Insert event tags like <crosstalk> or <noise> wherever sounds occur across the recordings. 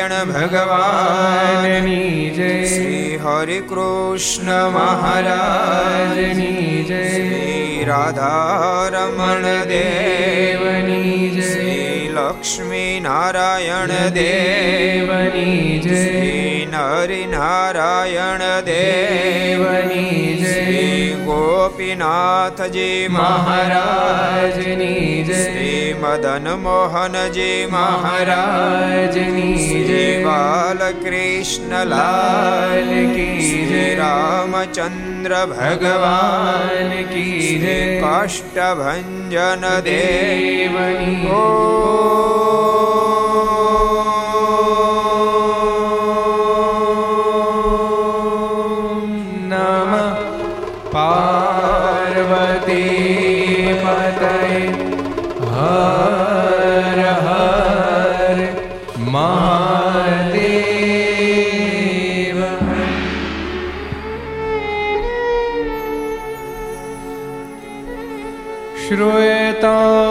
સ્વામિનારાયણ ભગવાનની જય શ્રી હરે કૃષ્ણ મહારાજની જય શ્રી રાધારમણ દેવની જય શ્રી લક્ષ્મી નારાયણ દેવની જય શ્રી નરી નારાયણ દેવની જય ગોપીનાથજી મહારાજની જય શ્રી મદન મોહનજી મહારાજની જય બાલકૃષ્ણ લાલ કી જય રામચંદ્ર ભગવાન કી જય કાષ્ટભંજન દેવની ઓ ਤਾਂ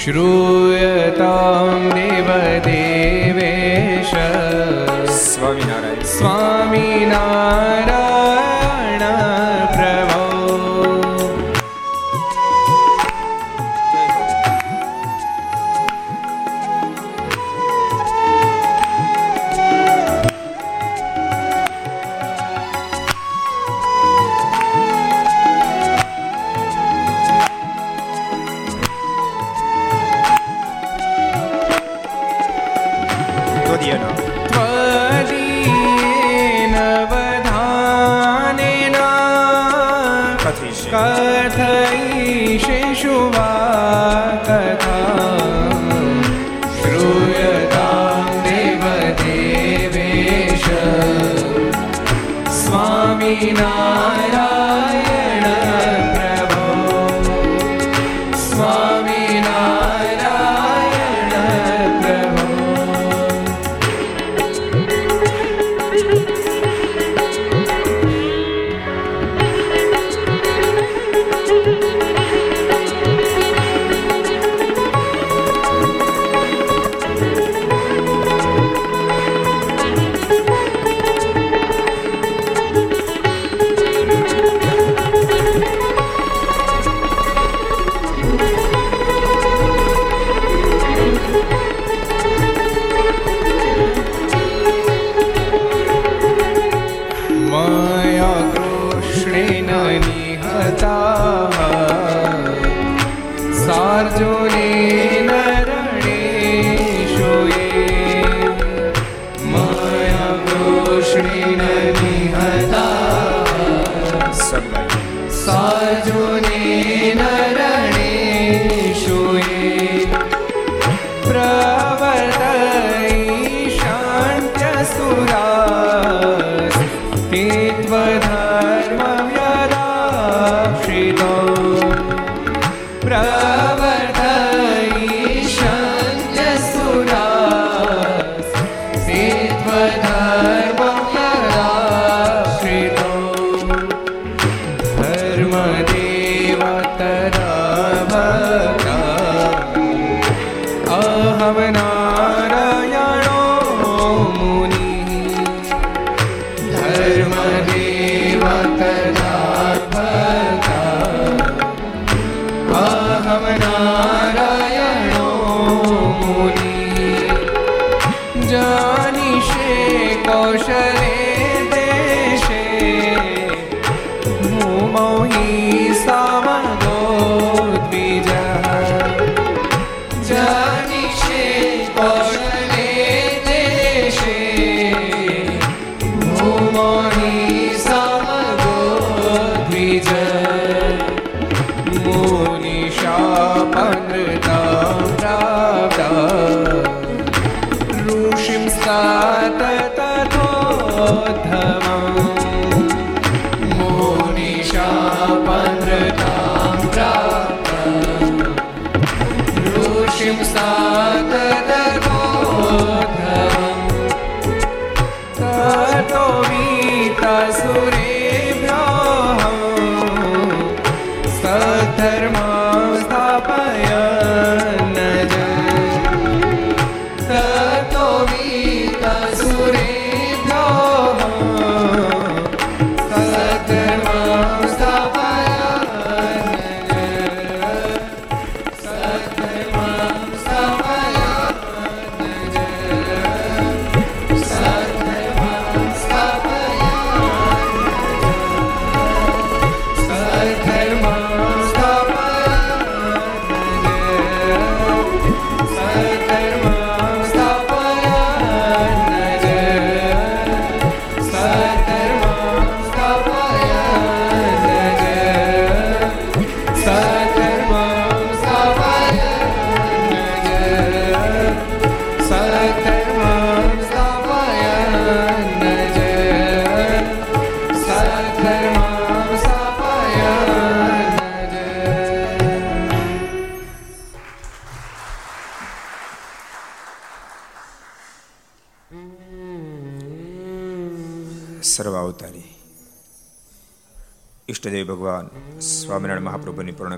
देवदेवेश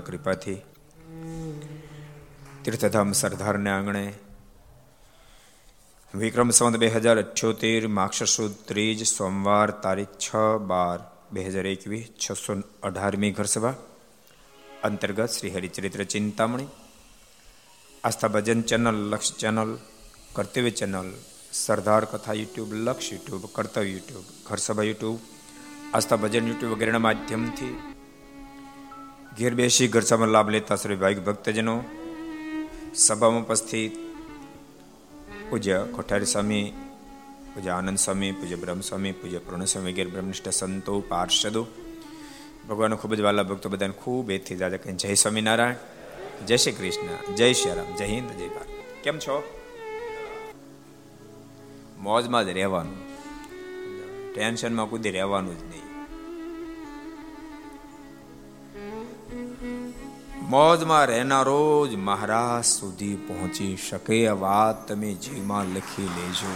કૃપાથી. તીર્થધામ સરદારને આંગણે વિક્રમ સંવત બે હજાર અઠ્યોતેર માક્ષર સુદ ત્રીજ, સોમવાર તારીખ છ બાર બે હજાર એકવીસ, છસો અઢારમી ઘરસભા અંતર્ગત Shri Haricharitra Chintamani, Aastha Bhajan channel, Laksh channel, Kartavya channel, Sardar Katha YouTube, Laksh YouTube, Kartavya YouTube, Gharsabha YouTube, Aastha Bhajan YouTube વગેરેના માધ્યમથી ઘેર બેસી ઘર સામે લાભ લેતા શ્રી ભાઈ ભક્તજનો. સભામાં ઉપસ્થિત પૂજ્ય કોઠારી સ્વામી, પૂજ્ય આનંદ સ્વામી, પૂજ્ય બ્રહ્મ સ્વામી, પૂજ્ય પૂર્ણ સ્વામી વગેરે બ્રહ્મનિષ્ઠ સંતો, પાર્ષદો. ભગવાન ખૂબ જ વાલા ભક્તો બધાને ખૂબ એથી દાદા કહે જય સ્વામિનારાયણ, જય શ્રી કૃષ્ણ, જય શ્રી રામ, જય હિન્દ, જય ભારત. કેમ છો? મોજમાં જ રહેવાનું. ટેન્શનમાં કુદી રહેવાનું જ નહીં. મોજમાં રહેનારો જ મહારાજ સુધી પહોંચી શકે આ વાત તમે જીમાં લખી લેજો.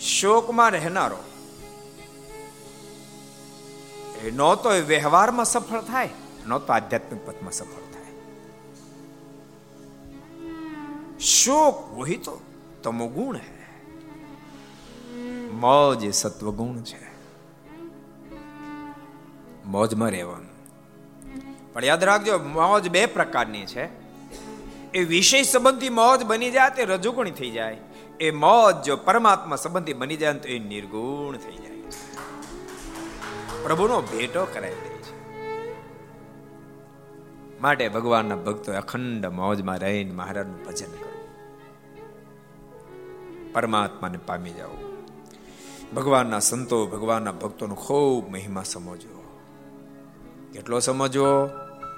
શોકમાં રહેનારો, એ ન તો વ્યવહારમાં સફળ થાય, ન તો આધ્યાત્મિક પથમાં સફળ થાય. શોક વહી તો તમો ગુણ હે, મોજ એ સત્વ ગુણ છે. મોજમાં રહેવાનું. પણ યાદ રાખજો, મોજ બે પ્રકારની છે. એ વિષય સંબંધી મોજ બની જાય તે રજુગુણી થઈ જાય. એ મોજ જો પરમાત્મા સંબંધી બની જાય તો એ નિર્ગુણ થઈ જાય. પ્રભુનો ભેટો કરાવી દે છે. માટે ભગવાનના ભક્તો અખંડ મોજમાં રહીને મહારાજનું ભજન કરો પરમાત્માને પામી જાઓ. ભગવાનના સંતો, ભગવાનના ભક્તોનો ખૂબ મહિમા સમજો. કેટલો સમજવો?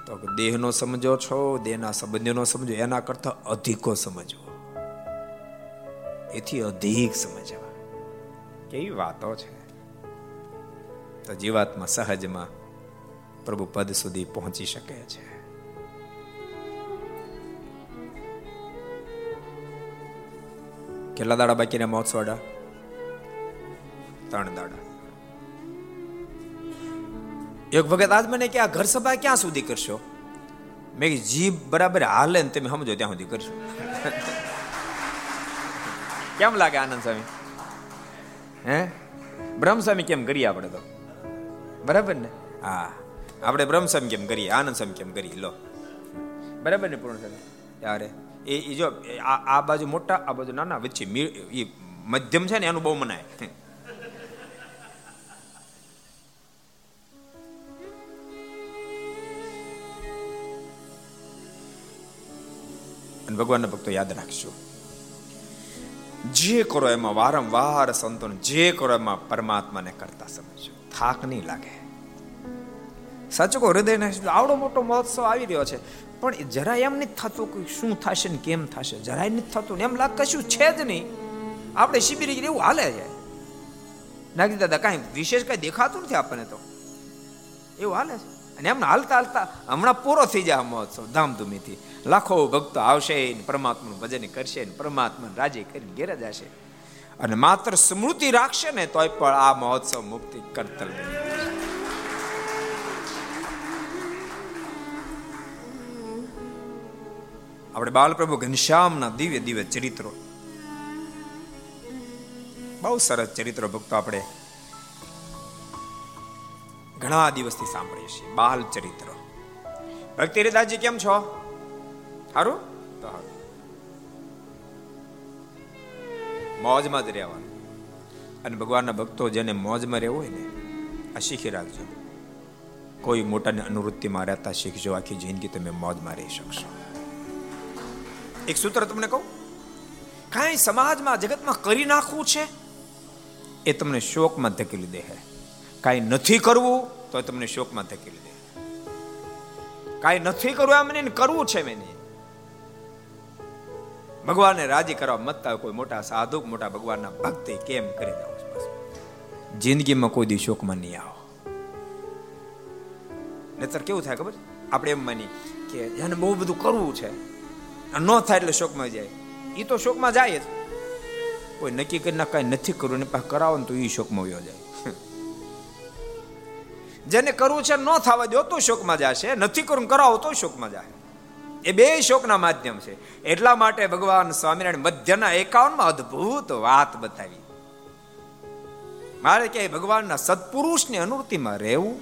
તો દેહનો સમજો છો, દેહના સંબંધીનો સમજો એના કરતા અધિકો સમજવો. એથી અધિક સમજવા. કેવી વાતો છે. તો જીવાત્મા સહજમાં પ્રભુ પદ સુધી પહોંચી શકે છે. કેટલા દાડા બાકીના મહોત્સવડા ત્રણ દાડા. એક વખત આજ મને કે આ ઘર સભા ક્યાં સુધી કરશો? મેં જીભ બરાબર, હાલે ને તમે સમજો, ત્યાં સુધી કરશો. કેમ લાગે આનંદ સ્વામી? હે? બ્રહ્મસ્વામી કેમ કરીએ આપણે તો? બરાબર ને? હા, આપણે બ્રહ્મસ્વામી કેમ કરીએ? આનંદ સ્વામી કેમ કરીએ? લો. બરાબર ને પૂર્ણ સ્વામી? ત્યારે એ જો આ બાજુ મોટા, આ બાજુ નાના, વચ્ચે એ મધ્યમ છે ને, એનું બહુ મનાય. અને ભગવાનના ભક્તો યાદ રાખજો. જે કરો એમાં વારંવાર સંતોન, જે કરો એમાં પરમાત્માને કરતા સમજો. થાક નહીં લાગે. સાચું કહો હૃદય આવડો મોટો મહોત્સવ આવી રહ્યો છે. પણ જરા એમ નથી થતું કે શું થશે ને કેમ થશે. જરાય નથી થતું એમ લાગે કશું છે જ નહીં. આપણે શિબિર એવું હાલે છે. નાખી દાદા, કાંઈ વિશેષ કાંઈ દેખાતું નથી આપણને તો. એવું હાલે છે. અને એમને હાલતા હાલતા હમણાં પૂરો થઈ જાય મહોત્સવ, ધામધૂમીથી. લાખો ભક્તો આવશે પરમાત્માનું ભજન કરશે પરમાત્મા રાજી કરીને ઘેર જશે. અને માત્ર સ્મૃતિ રાખશે ને તોય પણ આ મહોત્સવ મુક્તિ કરતલ આપણે બાલપ્રભુ ઘનશ્યામના દિવ્ય દિવ્ય ચરિત્રો. બહુ સરસ ચરિત્રો ભક્તો આપણે ઘણા દિવસથી સાંભળીએ છીએ. બાલ ચરિત્ર. ભક્તિ રીતાજી, કેમ છો? સારું તો સારું મોજમાં જ રહેવાનું. અને ભગવાનના ભક્તો જેને મોજમાં રહેવું હોય ને, આ શીખી રાખજો. કોઈ મોટાની અનુવૃત્તિમાં રહેતા શીખજો. આખી જિંદગી તમે મોજમાં રહી શકશો. એક સૂત્ર તમને કહું? કાંઈ સમાજમાં, જગતમાં કરી નાખવું છે? એ તમને શોકમાં ધકેલી દે કાંઈ નથી કરવું તો તમને શોકમાં ધકેલી દે. કાંઈ નથી કરવું, એમ નહીં કરવું છે મેં ભગવાનને રાજી કરવા મતતા કોઈ મોટા સાધુ, મોટા ભગવાનના ભક્તિ કેમ કરી દઉં જિંદગીમાં કોઈ દી શોકમાં નહીં આવો. નતર કેવું થાય ખબર? આપણે એમ માની કે એને બહુ બધું કરવું છે. ન થાય એટલે શોકમાં જાય. એ તો શોકમાં જાય જ. કોઈ નક્કી કરીને કાંઈ નથી કરવું ને પાસે કરાવો ને તો એ શોકમાં વયો જાય. જેને કરવું છે ન થવા દો, તો શોકમાં જશે. નથી કરવું કરાવો, તો શોકમાં જાય એ બે શોકના માધ્યમ છે. એટલા માટે ભગવાન સ્વામિનારાયણ મધ્યના એકાવનમાં અદ્ભુત વાત બતાવી. મારે કે ભગવાનના સત્પુરુષની અનુવૃત્તિમાં રહેવું?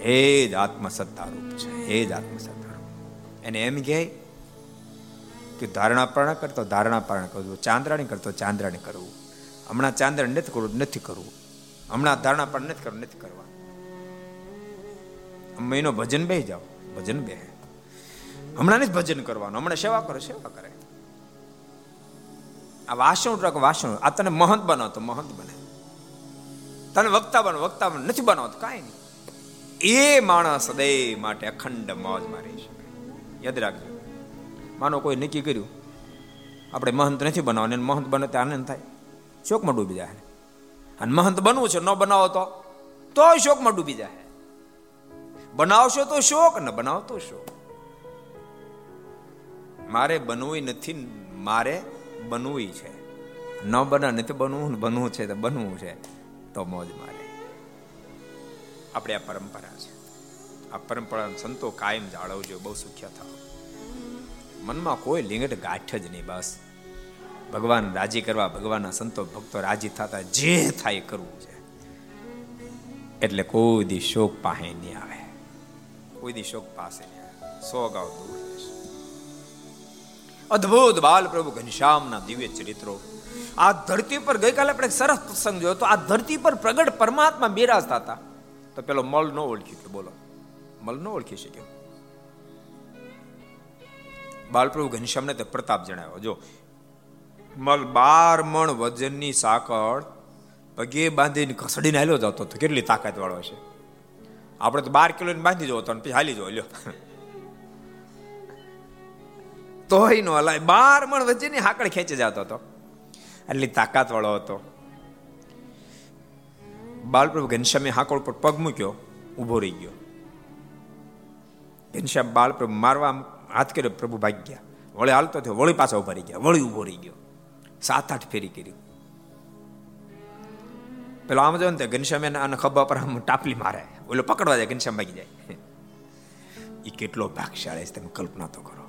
એ જ આત્મસત્તારૂપ છે એ જ આત્મસત્તારૂપ. એને એમ કહે કે ધારણા પારણા કરતો ધારણા પારણા કરવું. ચાંદ્રાણી કરતો ચાંદ્રાણી કરવું. હમણાં ચાંદ્રણ નથી કરવું નથી કરવું હમણાં ધારણા પણ નથી કરવું નથી કરવા મહિનો ભજન બે જાઓ. ભજન બે. હમણાં જ ભજન કરવાનું. હમણાં સેવા કરો, સેવા કરે. આ વાસણ ટ્રક વાસણ. આ તને મહંત બનાવતો, મહંત બને. તને વક્તા બનો વક્તા બનો. નથી બનાવતો, કાંઈ નહીં. એ માણસ સદૈવ માટે અખંડ મોજ મારી શકે યાદ રાખજો. માનો કોઈ નક્કી કર્યું, આપણે મહંત નથી બનાવવાનું મહંત બને તે આનંદ થાય. શોકમાં ડૂબી જાય. અને મહંત બનવું છે, ન બનાવો તો, તોય શોકમાં ડૂબી જાય. બનાવશો તો શોક, ને બનાવતો શોક. મારે બનવું નથી, મારે બનવું છે. ન બના નથી બનવું બનવું છે, તો બનવું છે, તો મોજ મારે. આપણે આ પરંપરા છે. આ પરંપરા સંતો કાયમ જાળવજો, બહુ સુખ્યા થાવ મનમાં કોઈ લિંગટ ગાંઠ જ નહીં, બસ. ભગવાન રાજી કરવા, ભગવાનના સંતો ભક્તો રાજી થતા જે થાય કરવું છે. એટલે કોઈ દી શોક પાસે નહીં આવે. કોઈ દી શોક પાસે સો અગાઉ દૂર અદ્ભુત બાલ પ્રભુ ઘનશ્યામના દિવ્ય ચરિત્રો. આ ધરતી પર ગઈકાલે આપણે સરસ પ્રસંગ જોયો તો આ ધરતી પર પ્રગટ પરમાત્મા બિરાજતા હતા. તો પેલો મલ ન ઓળખી કે બોલો. મલ ન ઓળખી શક્યો? બાલપ્રભુ ઘનશ્યામને તે પ્રતાપ જણાવ્યો, જો, મલ બાર મણ વજનની સાકળ પગે બાંધીને ખસડીને હાલ્યો જતો તો કેટલી તાકાત વાળો છે આપણે તો બાર કિલો બાંધી જવો તો પછી હાલી જવો લ્યો. તોય નો હલાય. બાર મણ વચ્ચેની હાકડ ખેંચી જતો હતો. એટલી તાકાત વાળો હતો. બાલપ્રભુ ઘનશ્યામે હાકડ પર પગ મૂક્યો, ઊભો રહી ગયો. ઘનશ્યામ બાલપ્રભુ મારવા હાથ કર્યો, પ્રભુ ભાગ્યા. વળી હાલતો થયો, વળી પાછા ઊભા રહી ગયા, વળી ઊભો રહી ગયો. સાત આઠ ફેરી કરી. પેલો આમ જો ને ઘનશ્યામે આને ખભા પર આમ ટાપલી મારે. ઓલો પકડવા જાય ઘનશ્યામ ભાગી જાય. એ કેટલો ભાગશાળી છે, તમે કલ્પના તો કરો.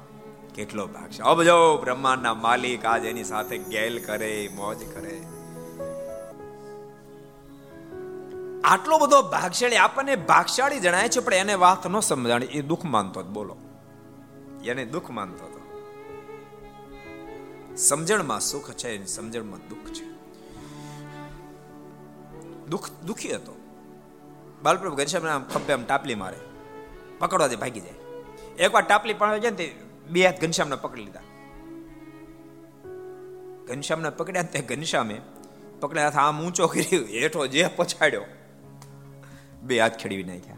કેટલો ભાગ છે અબજો બ્રહ્માંડના માલિક આજ એની સાથે ગેલ કરે, મોજ કરે. આટલો બધો ભાગશાળી આપણને ભાગશાળી જણાય છે, પણ એને વાત ન સમજાણી. એ દુઃખ માનતો બોલો. એને દુઃખ માનતો હતો સમજણમાં સુખ છે સમજણમાં દુઃખ છે. દુઃખ, દુઃખી હતો. બાલપ્રભુ ઘનશ્યામ ખભે આમ ટાપલી મારે. પકડવા દે ભાગી જાય. એકવાર ટાપલી પણ જાય ને બે હાથ ઘનશ્યામને પકડી લીધા. ઘનશ્યામને પકડ્યા તે ઘનશ્યામે પકડ્યા હાથ આમ ઊંચો કર્યો, હેઠો જે પછાડ્યો. બે હાથ ખેડવી નાખ્યા.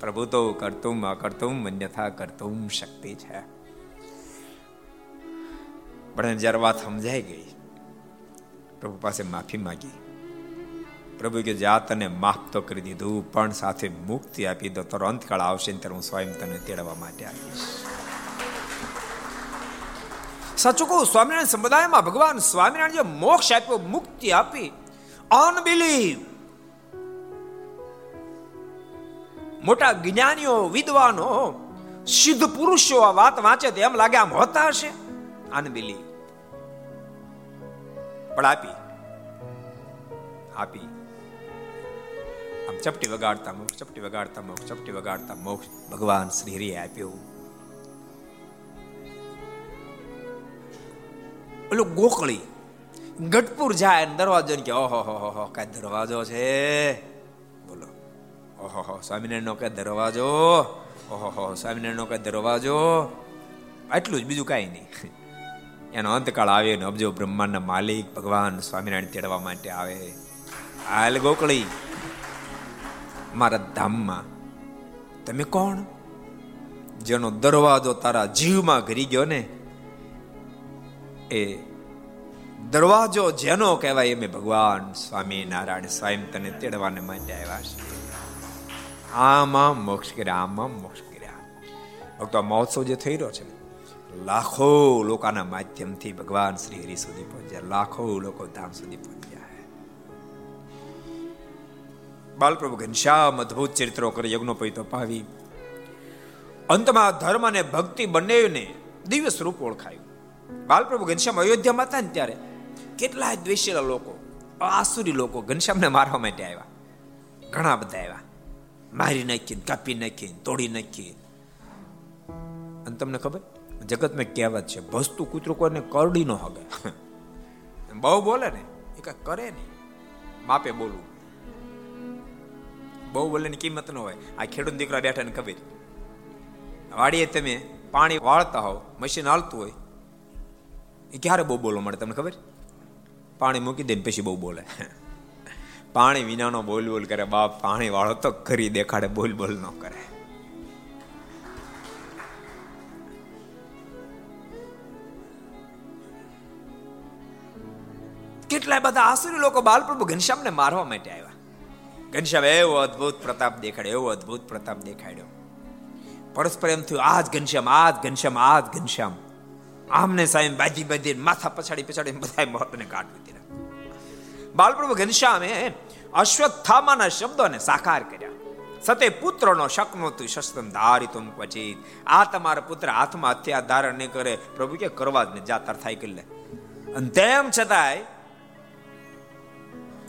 પ્રભુ તો કરતુમ અકર્તુમ અન્યથા કરતુમ શક્તિ છે. પણ જ્યારે વાત સમજાઈ ગઈ, પ્રભુ પાસે માફી માંગી. પ્રભુ કે જા તને માફ તો કરી દીધું, પણ સાથે મુક્તિ આપી દો. તારો અંતકાળ આવશે ત્યારે હું સ્વયં તને તેડવા માટે આવીશ. સાચું કહું, સ્વામિનારાયણ સંપ્રદાયમાં ભગવાન સ્વામિનારાયણ જે મોક્ષ આપ્યો, મુક્તિ આપી. અનબિલીવ મોટા જ્ઞાનીઓ, વિદ્વાનો, સિદ્ધ પુરુષો આ વાત વાંચે તો એમ લાગે આમ હોતા હશે. અનબિલીવ પણ આપી. આપી. ચપટી વગાડતા મોક્ષ, ચપટી વગાડતા મોક્ષ, ચપટી વગાડતા મોક્ષ. ભગવાન શ્રી હરિએ આપ્યું. ઓલું ગોકળી. ગઢપુર જાય દરવાજો કે, ઓહો, હો હો કઈ દરવાજો છે. બોલો. ઓહો, હો સ્વામિનારાયણ નો કઈ દરવાજો. ઓહો, હો સ્વામિનારાયણ નો કઈ દરવાજો. આટલું જ, બીજું કાંઈ નહીં. એનો અંતકાળ આવે ને અબજો બ્રહ્માંડના માલિક ભગવાન સ્વામિનારાયણ તેડવા માટે આવે. હાલ ગોકળી. મારા ધામમાં. તમે કોણ? જેનો દરવાજો તારા જીવમાં ઘરી ગયો ને, એ દરવાજો જેનો કહેવાય એમ ભગવાન સ્વામી નારાયણ સ્વયં તને તેડવાને માટે આવ્યા છે. આમાં મોક્ષ કર્યા, આમાં મોક્ષ કર્યા. ભક્તો મહોત્સવ જે થઈ રહ્યો છે, લાખો લોકોના માધ્યમથી ભગવાન શ્રી હરિ સુધી પહોંચ્યા, લાખો લોકો ધામ સુધી પહોંચ્યા. બાલપ્રભુ ઘનશ્યામ અદભુત ચરિત્રો કરી યજ્ઞોપવિતો પાવી અંતમાં ધર્મ અને ભક્તિ બંનેને દિવ્ય સ્વરૂપ ઓળખાયું. બાલપ્રભુ ઘનશ્યામ અયોધ્યામાં હતા ને ત્યારે કેટલાય દ્વેષેલા લોકો, આસુરી લોકો ઘનશ્યામને મારવા માટે આવ્યા. ઘણા બધા આવ્યા. મારી નાખીને, કાપી નાખી તોડી નાખી અને તમને ખબર? જગતમાં કહેવત છે? ભસતું કૂતરું કોઈને કરડી નો હગે. બહુ બોલે ને. એ કઈ કરે નહીં. માપે બોલવું. બહુ બોલવાની કિંમત ન હોય. આ ખેડૂત દીકરા બેઠા ને ખબર. વાડીએ તમે પાણી વાળતા હોવ, મશીન હાલતું હોય, એ ક્યારે બહુ બોલવા મળે તમને ખબર? પાણી મૂકી દે પછી બહુ બોલે. <laughs> પાણી વિનાનો બોલ બોલ કરે, બાપ પાણી વાળો તો કરી દેખાડે બોલ બોલ ન કરે. કેટલાય બધા આસુરી લોકો બાલપ્રભુ ઘનશ્યામને મારવા માટે આવ્યા. ઘનશ્યામ એવો અદભુત પ્રતાપ દેખાડ્યો, એવો અદભુત પ્રતાપ દેખાડ્યો. પરસ્પર એમ થયું આ ઘનશ્યામ આ ઘનશ્યામ આ જ ઘનશ્યામ. આમને સાહેબ બાજી બાજી માથા પછાડી પછાડી બધા મહત્વને કાઢવી દીધા બાલપ્રભુ ઘનશ્યામે અશ્વત્થામાના શબ્દોને સાકાર કર્યા. સતે પુત્રનો શક નહોતું શસ્ત્રમ ધારિતુમ ક્વચિત. આ તમારા પુત્ર હાથમાં હથિયાર ધારણ નહીં કરે, પ્રભુ કે કરવા જ ને જાતર થાય કરી અને તેમ છતાંય,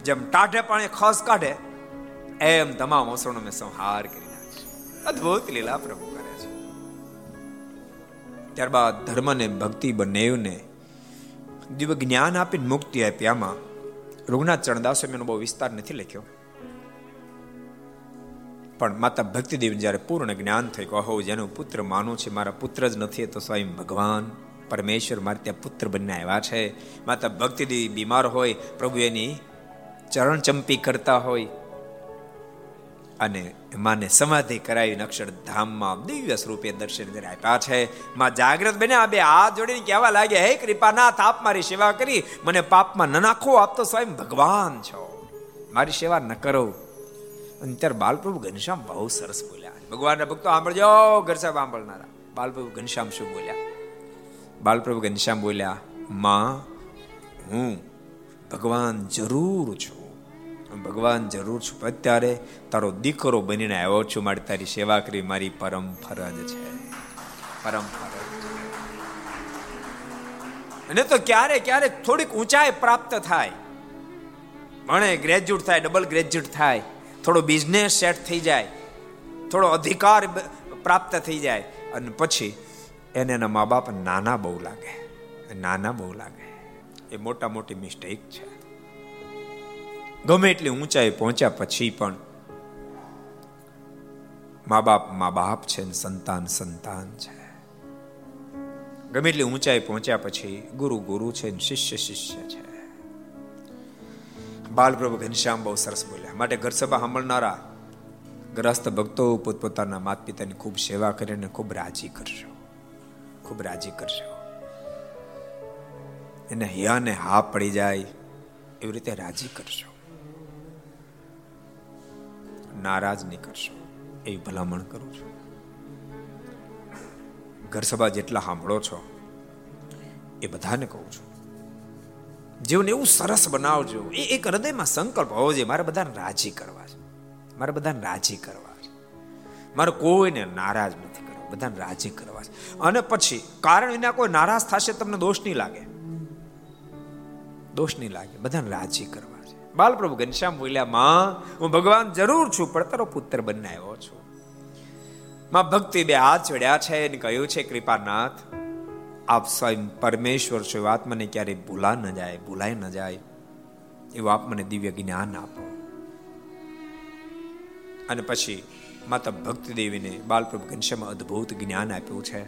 જેમ ટાઢે પાણી ખસ કાઢે એમ તમામ અસરનો મેં સંહાર કરી નાખ્યો. અદ્ભુત લીલા પ્રભુ કરે છે. ત્યારબાદ ધર્મ ને ભક્તિ બંનેવને દિવ્ય જ્ઞાન આપીને મુક્તિ આપી આમાં રઘુનાથ ચરણદાસે એનો બહુ વિસ્તાર નથી લખ્યો. પણ માતા ભક્તિદેવ જ્યારે પૂર્ણ જ્ઞાન થઈ કહો જેનો પુત્ર માનું છે, મારા પુત્ર જ નથી તો સ્વયં ભગવાન, પરમેશ્વર મારે ત્યાં પુત્ર બનને આવ્યા છે. માતા ભક્તિદેવી બીમાર હોય, પ્રભુ એની ચરણ ચંપી કરતા હોય અને માને સમાધિ કરાવી અક્ષરધામમાં દિવ્ય સ્વરૂપે દર્શન આપ્યા છે. માં જાગ્રત બને આ બે હાથ જોડીને કહેવા લાગ્યા, હે કૃપાનાથ, આપ મારી સેવા કરી, મને પાપમાં ન નાખો, આપ તો સ્વયં ભગવાન છો. મારી સેવા ન કરો. અને ત્યારે બાલપ્રભુ ઘનશ્યામ બહુ સરસ બોલ્યા. ભગવાનના ભક્તો, સાંભળજો સાહેબ સાંભળનારા. બાલપ્રભુ ઘનશ્યામ શું બોલ્યા? બાલપ્રભુ ઘનશ્યામ બોલ્યા, માં, હું ભગવાન જરૂર છું. ભગવાન જરૂર છું અત્યારે તારો દીકરો બનીને આવ્યો છું, મારી તારી સેવા કરી, મારી પરમ ફરજ છે. પરમ ફરજ અને તો ક્યારે ક્યારે થોડીક ઊંચાઈ પ્રાપ્ત થાય. ભણે ગ્રેજ્યુએટ થાય ડબલ ગ્રેજ્યુએટ થાય. થોડો બિઝનેસ સેટ થઈ જાય. થોડો અધિકાર પ્રાપ્ત થઈ જાય. અને પછી એને એના મા બાપ નાના બહુ લાગે. નાના બહુ લાગે. એ મોટા મોટી મિસ્ટેક છે. ગમે એટલી ઊંચાઈ પહોંચ્યા પછી પણ મા બાપ મા બાપ છે ને સંતાન સંતાન છે. ગમે એટલી ઊંચાઈ પહોંચ્યા પછી ગુરુ ગુરુ છે ને શિષ્ય શિષ્ય છે. બાલપ્રભુ ઘનશ્યામ બહુ સરસ બોલ્યા. માટે ઘર સભા સાંભળનારા, ગ્રસ્ત ભક્તો પોતપોતાના માતા પિતાની ખૂબ સેવા કરીને ખૂબ રાજી કરશો ખૂબ રાજી કરશો એને હિયાને હા પડી જાય, એવી રીતે રાજી કરશો નારાજ નહીં કરશો એવી ભલામણ કરું છું. ઘર સભા જેટલા સાંભળો છો, એ બધાને કહું છું. જીવન એવું સરસ બનાવજો, એ એક હૃદયમાં સંકલ્પ હોવો જોઈએ. મારે બધાને રાજી કરવા છે. મારે બધાને રાજી કરવા છે. મારે કોઈને નારાજ નથી કરવા. બધાને રાજી કરવા છે. અને પછી, કારણ વિના કોઈ નારાજ થશે તમને દોષ નહીં લાગે. દોષ નહીં લાગે. બધાને રાજી કરવા બાલપ્રભુ ઘનશ્યામ બોલ્યા, માં, હું ભગવાન જરૂર છું, પણ તારો પુત્ર બનાવ્યો છું. માં ભક્તિ બે હાથ જોડ્યા છે અને કહ્યું છે, કૃપાનાથ, આપ સ્વયં પરમેશ્વર છો વાત મને ક્યારે ભૂલા ન જાય, ભૂલાય ન જાય, એવું આપ મને દિવ્ય જ્ઞાન આપો. અને પછી માતા ભક્તિ દેવીને બાલપ્રભુ ઘનશ્યામ અદ્ભુત જ્ઞાન આપ્યું છે,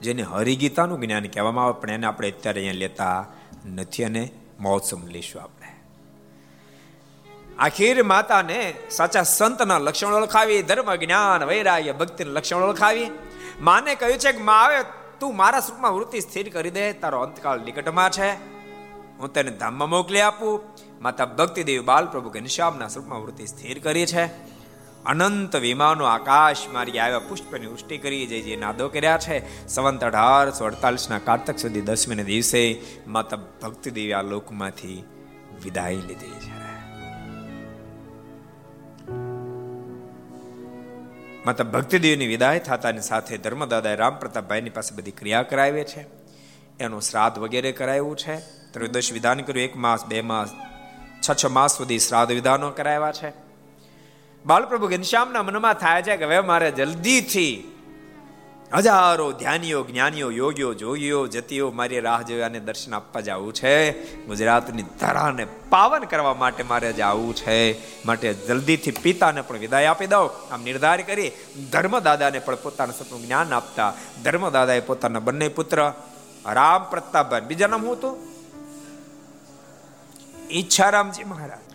જેને હરિગીતાનું જ્ઞાન કહેવામાં આવે, પણ એને આપણે અત્યારે અહીંયા લેતા નથી અને મહોત્સવ લઈશું આપણે. આખીર માતાને સાચા સંતના લક્ષણ ઓળખાવી, ધર્મ, જ્ઞાન, વૈરાગ્ય, ભક્તિના લક્ષણ ઓળખાવી. માને કહ્યું છે કે માં આવે તું મારા સ્વરૂપમાં વૃત્તિ સ્થિર કરી દે, તારો અંતકાળ નિકટમાં છે. હું તને ધામમાં મોકલી આપું. માતા ભક્તિ દેવી બાલ પ્રભુ ઘનશ્યામના સ્વરૂપમાં વૃત્તિ સ્થિર કરી છે. અનંત વિમાનો આકાશ મારી આવ્યા પુષ્પની વૃષ્ટિ કરી, જે જે નાદો કર્યા છે. સંવંત અઢારસો અડતાલીસના કાર્તક સુધી દસમીને દિવસે માતા ભક્તિ દેવી આ લોકમાંથી વિદાય લીધી છે. માતા ભક્તિદેવીની વિદાય થતાની સાથે ધર્મદાદાએ રામ પ્રતાપભાઈની પાસે બધી ક્રિયા કરાવી છે. એનું શ્રાદ્ધ વગેરે કરાવ્યું છે. ત્રયોદશ વિધાન કર્યું, એક માસ, બે માસ, છ છ માસ સુધી શ્રાદ્ધ વિધાનો કરાવ્યા છે. બાલપ્રભુ ઘનશ્યામના મનમાં થાય છે કે હવે મારે જલ્દીથી હજારો ધ્યાનીઓ, જ્ઞાનીઓ, યોગીઓ, જોગીઓ, જતીઓ મારી રાહ જોઈ અને દર્શન આપવા જવું છે. ગુજરાતની ધરાને પાવન કરવા માટે મારે જવું છે. માટે જલ્દીથી પિતાને પણ વિદાય આપી દઉં. આમ નિર્ધાર કરી ધર્મદાદાને પણ પોતાના સપનું જ્ઞાન આપતા ધર્મદાદાએ પોતાના બંને પુત્ર રામ પ્રતાપભાઈ બીજા નામ હું તો ઈચ્છારામજી મહારાજ.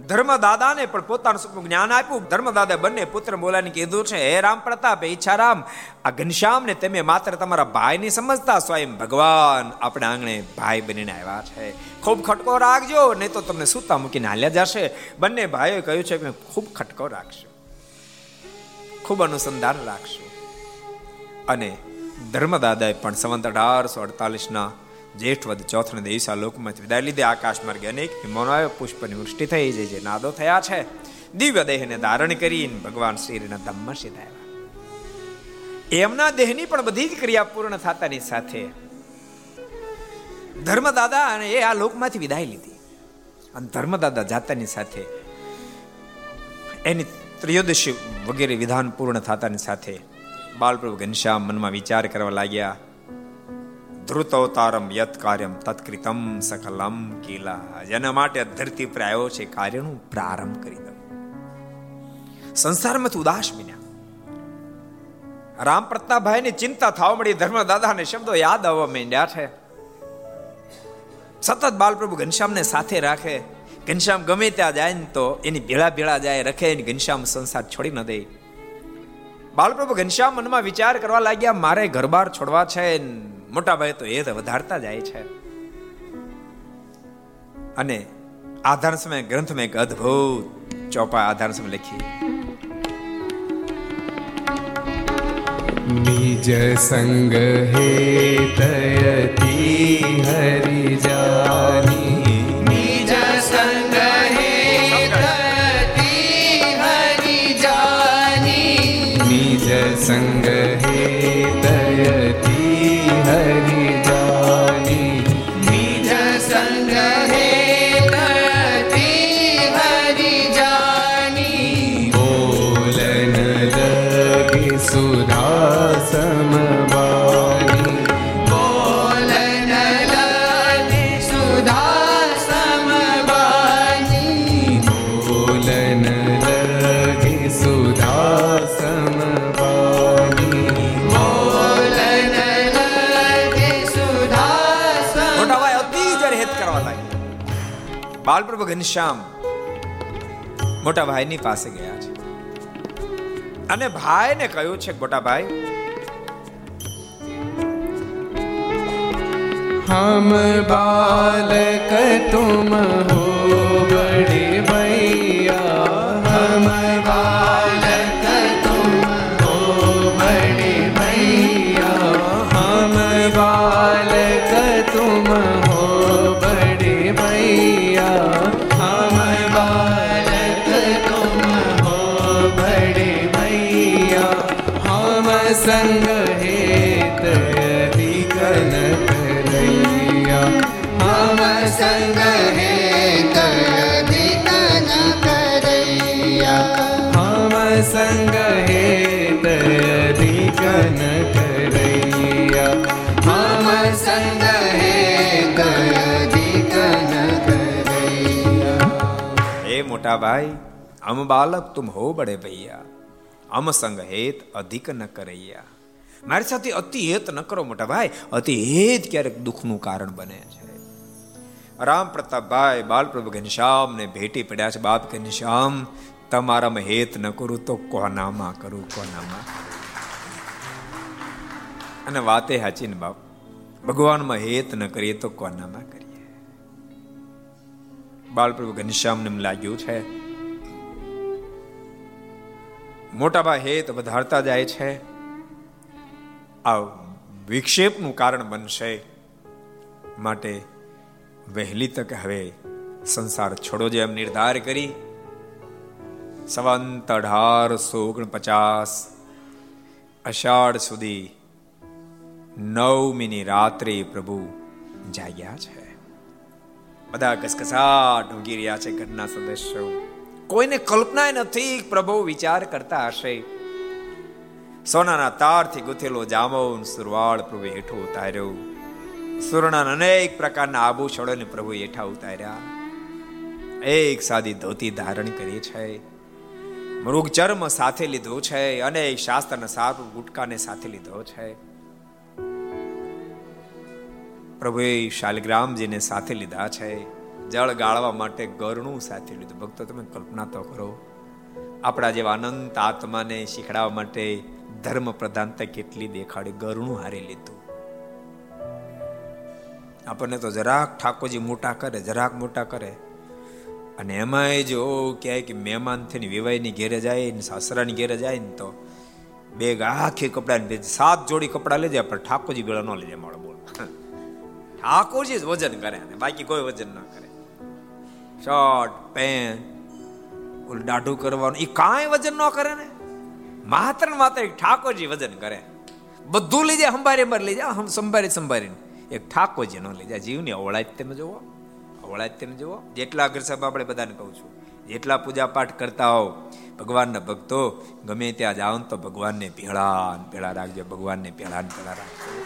ધર્મદાદાને પણ પોતાનું જ્ઞાન આપ્યું. ધર્મદાદા બંને પુત્ર બોલાને કીધું છે, હે રામ પ્રતાપ ઈચ્છારામ આ ઘનશ્યામને તમે માત્ર તમારા ભાઈ ની સમજતા સ્વયં ભગવાન આપણા આંગણે ભાઈ બનીને આવ્યા છે. ખૂબ ખટકો રાખજો, નહીં તો તમને સૂતા મૂકીને હાલ્યા જશે. બંને ભાઈઓએ કહ્યું છે કે, ખૂબ ખટકો રાખશો. ખૂબ અનુસંધાન રાખશો. અને ધર્મદાદાએ પણ સંવંત અઢારસો અડતાલીસના જેઠવદ ચોથને દિવસે આ લોકમાંથી વિદાય લીધે આકાશ માર્ગે અનેક વિમાનો પુષ્પની વૃષ્ટિ થઈ, જે જે નાદો થયા છે. દિવ્ય દેહને ધારણ કરીને ભગવાન શ્રીના ધામમાં સીધા એમના દેહની પણ બધી જ ક્રિયા પૂર્ણ થતાની સાથે ધર્મદાદા અને એ આ લોકમાંથી વિદાય લીધી. અને ધર્મદાદા જાતાની સાથે એની ત્રયોદશી વગેરે વિધાન પૂર્ણ થતાની સાથે બાલપ્રભુ ઘનશ્યામ મનમાં વિચાર કરવા લાગ્યા ધ્રુત અવતારમ યત કાર્યમ તત્કૃતમ સકલમ કિલા જેના માટે ધરતી પર આવ્યો છે કાર્યનું પ્રારંભ કરી દઉં સંસારમાંથી ઉદાસ બન્યા રામ પ્રતાપભાઈ ની ચિંતા થવા મળી ધર્મદાદાને શબ્દો યાદ આવવા માંડ્યા છે સતત બાલપ્રભુ ઘનશ્યામને સાથે રાખે ઘનશ્યામ ગમે ત્યાં જાય ને તો એની ભેળા ભેળા જાય રખે એની ઘનશ્યામ સંસાર છોડી ન દે બાલપ્રભુ ઘનશ્યામ મનમાં વિચાર કરવા લાગ્યા મારે ઘરબાર છોડવા છે મોટા ભાઈ તો એ તો વધારતા જાય છે. અને આધાર સમય ગ્રંથમાં એક અદ્ભુત ચોપા આધાર સમય લખી. નિજ સંગ હે તયતી હરિ જાની. નિજ સંગ હે તયતી હરિ જાની. નિજ સંગ હે તયતી હરિ બાલપ્રભુ ઘનશ્યામ મોટા ભાઈની પાસે ગયા છે અને ભાઈને કહ્યું છે મોટા ભાઈ हम बालक तुम हो बड़े भैया संग हेत विकल करैया हम संग हेत विकल करैया हम संग हेत विकल करैया हम संग हेत विकल करैया ए मोटा भाई हम बालक तुम हो बड़े भैया હમ સંગ હેત અધિક ન કરૈયા. મારી સાથે અતિ હેત ન કરો મોટા ભાઈ, અતિ હેત ક્યારેક દુઃખનું કારણ બને છે. રામ પ્રતાપભાઈ બાલપ્રભુ ઘનશ્યામ ને ભેટી પડ્યા છે. બાપ ઘનશ્યામ તમારામાં હેત ન કરું તો કોનામાં કરું, કોનામાં? અને વાતે હાચી ને બાપ, ભગવાનમાં હેત ન કરીએ તો કોનામાં કરીએ? બાલપ્રભુ ઘનશ્યામને લાગ્યું છે મોટાભાઈ હેત વધારતા જાય છે. આ વિક્ષેપનું કારણ બનશે માટે વહેલી તક હવે સંસાર છોડો જે એમ નિર્ધાર કરી. સંવંત અઢારસો ઓગણપચાસ અષાઢ સુધી નવમીની રાત્રે પ્રભુ જાગ્યા છે. બધા કસકસાટ ઊંઘી રહ્યા છે ઘરના સદસ્યો. કોઈને કલ્પના નથી પ્રભુ વિચાર કરતા હશે. સોનાના તારથી ગુથેલો જામોન સુરવાળ પ્રભુ હેઠો ઉતાર્યો. સુરણા અનેક પ્રકારના આભૂષણોને પ્રભુ હેઠા ઉતાર્યા. એક સાદી ધોતી ધારણ કરી છે. મૃગ ચર્મ સાથે લીધો છે. અનેક શાસ્ત્રના સાપ ગુટકાને સાથે લીધો છે. પ્રભુએ શાલગ્રામજીને સાથે લીધા છે. જળ ગાળવા માટે ગરણું સાથે લીધું. ભક્તો, તમે કલ્પના તો કરો. આપણા જેવા અનંત આત્માને શીખડાવવા માટે ધર્મ પ્રધાનતા કેટલી દેખાડી ગરણું હારી લીધું. આપણને તો જરાક ઠાકોરજી મોટા કરે, જરાક મોટા કરે. અને એમાંય જો ક્યાંય કે મહેમાન થઈને વિવાહની ઘેરે જાય ને સાસરાની ઘેરે જાય ને તો બે આખી કપડાની સાત જોડી કપડા લઈ જાય પણ ઠાકોરજી ગળા ન લઈ જાય મારો બોલ. ઠાકોરજી જ વજન કરે અને બાકી કોઈ વજન ના કરે. શર્ટ પેન્ટ ઓલું દાઢું કરવાનું. એ કાંઈ વજન ન કરે ને. માત્ર ને માત્ર ઠાકોરજી વજન કરે. બધું લઈ જાય સંભારી અંબારી લઈ જાય સંભારી સંભારીને. એક ઠાકોરજી ન લઈ જાય જીવની અવળાજ તમે જુઓ અવળાજ તમે જુઓ જેટલા અગ્ર સાહેબ આપણે બધાને કહું છું, જેટલા પૂજા પાઠ કરતા હોવ, ભગવાનના ભક્તો, ગમે ત્યાં જાઓ તો ભગવાનને ભેળા ભેળા રાખજો. ભગવાનને ભેળા ભેળા રાખજો.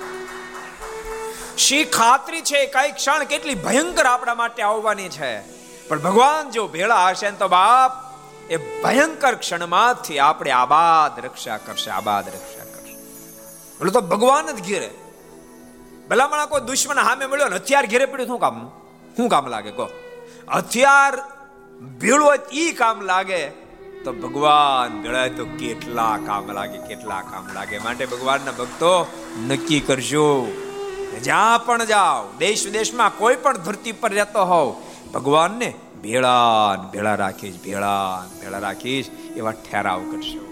શી ખાતરી છે? કઈ ક્ષણ કેટલી ભયંકર આપણા માટે આવવાની છે. પણ ભગવાન જો ભેળા હશે તો બાપ એ ભયંકર ક્ષણમાંથી આપણે આબાદ રક્ષા કરશે, આબાદ રક્ષા કરશે. એટલે તો ભગવાન જ ઘેરે. ભલામણા કોઈ દુશ્મન સામે મળ્યો ને હથિયાર ઘેરે પડ્યું, શું કામ? શું કામ લાગે? કહો. હથિયાર ભેળો ઈ કામ લાગે. તો ભગવાન ભેળાય તો કેટલા કામ લાગે, કેટલા કામ લાગે. માટે ભગવાનના ભક્તો નક્કી કરજો. જ્યાં પણ જાઓ દેશ વિદેશમાં કોઈ પણ ધરતી પર રહેતો હોવ ભગવાનને ભેળા ભેળા રાખીશ ભેળા ભેળા રાખીશ, એવા ઠેરાવ કરશો.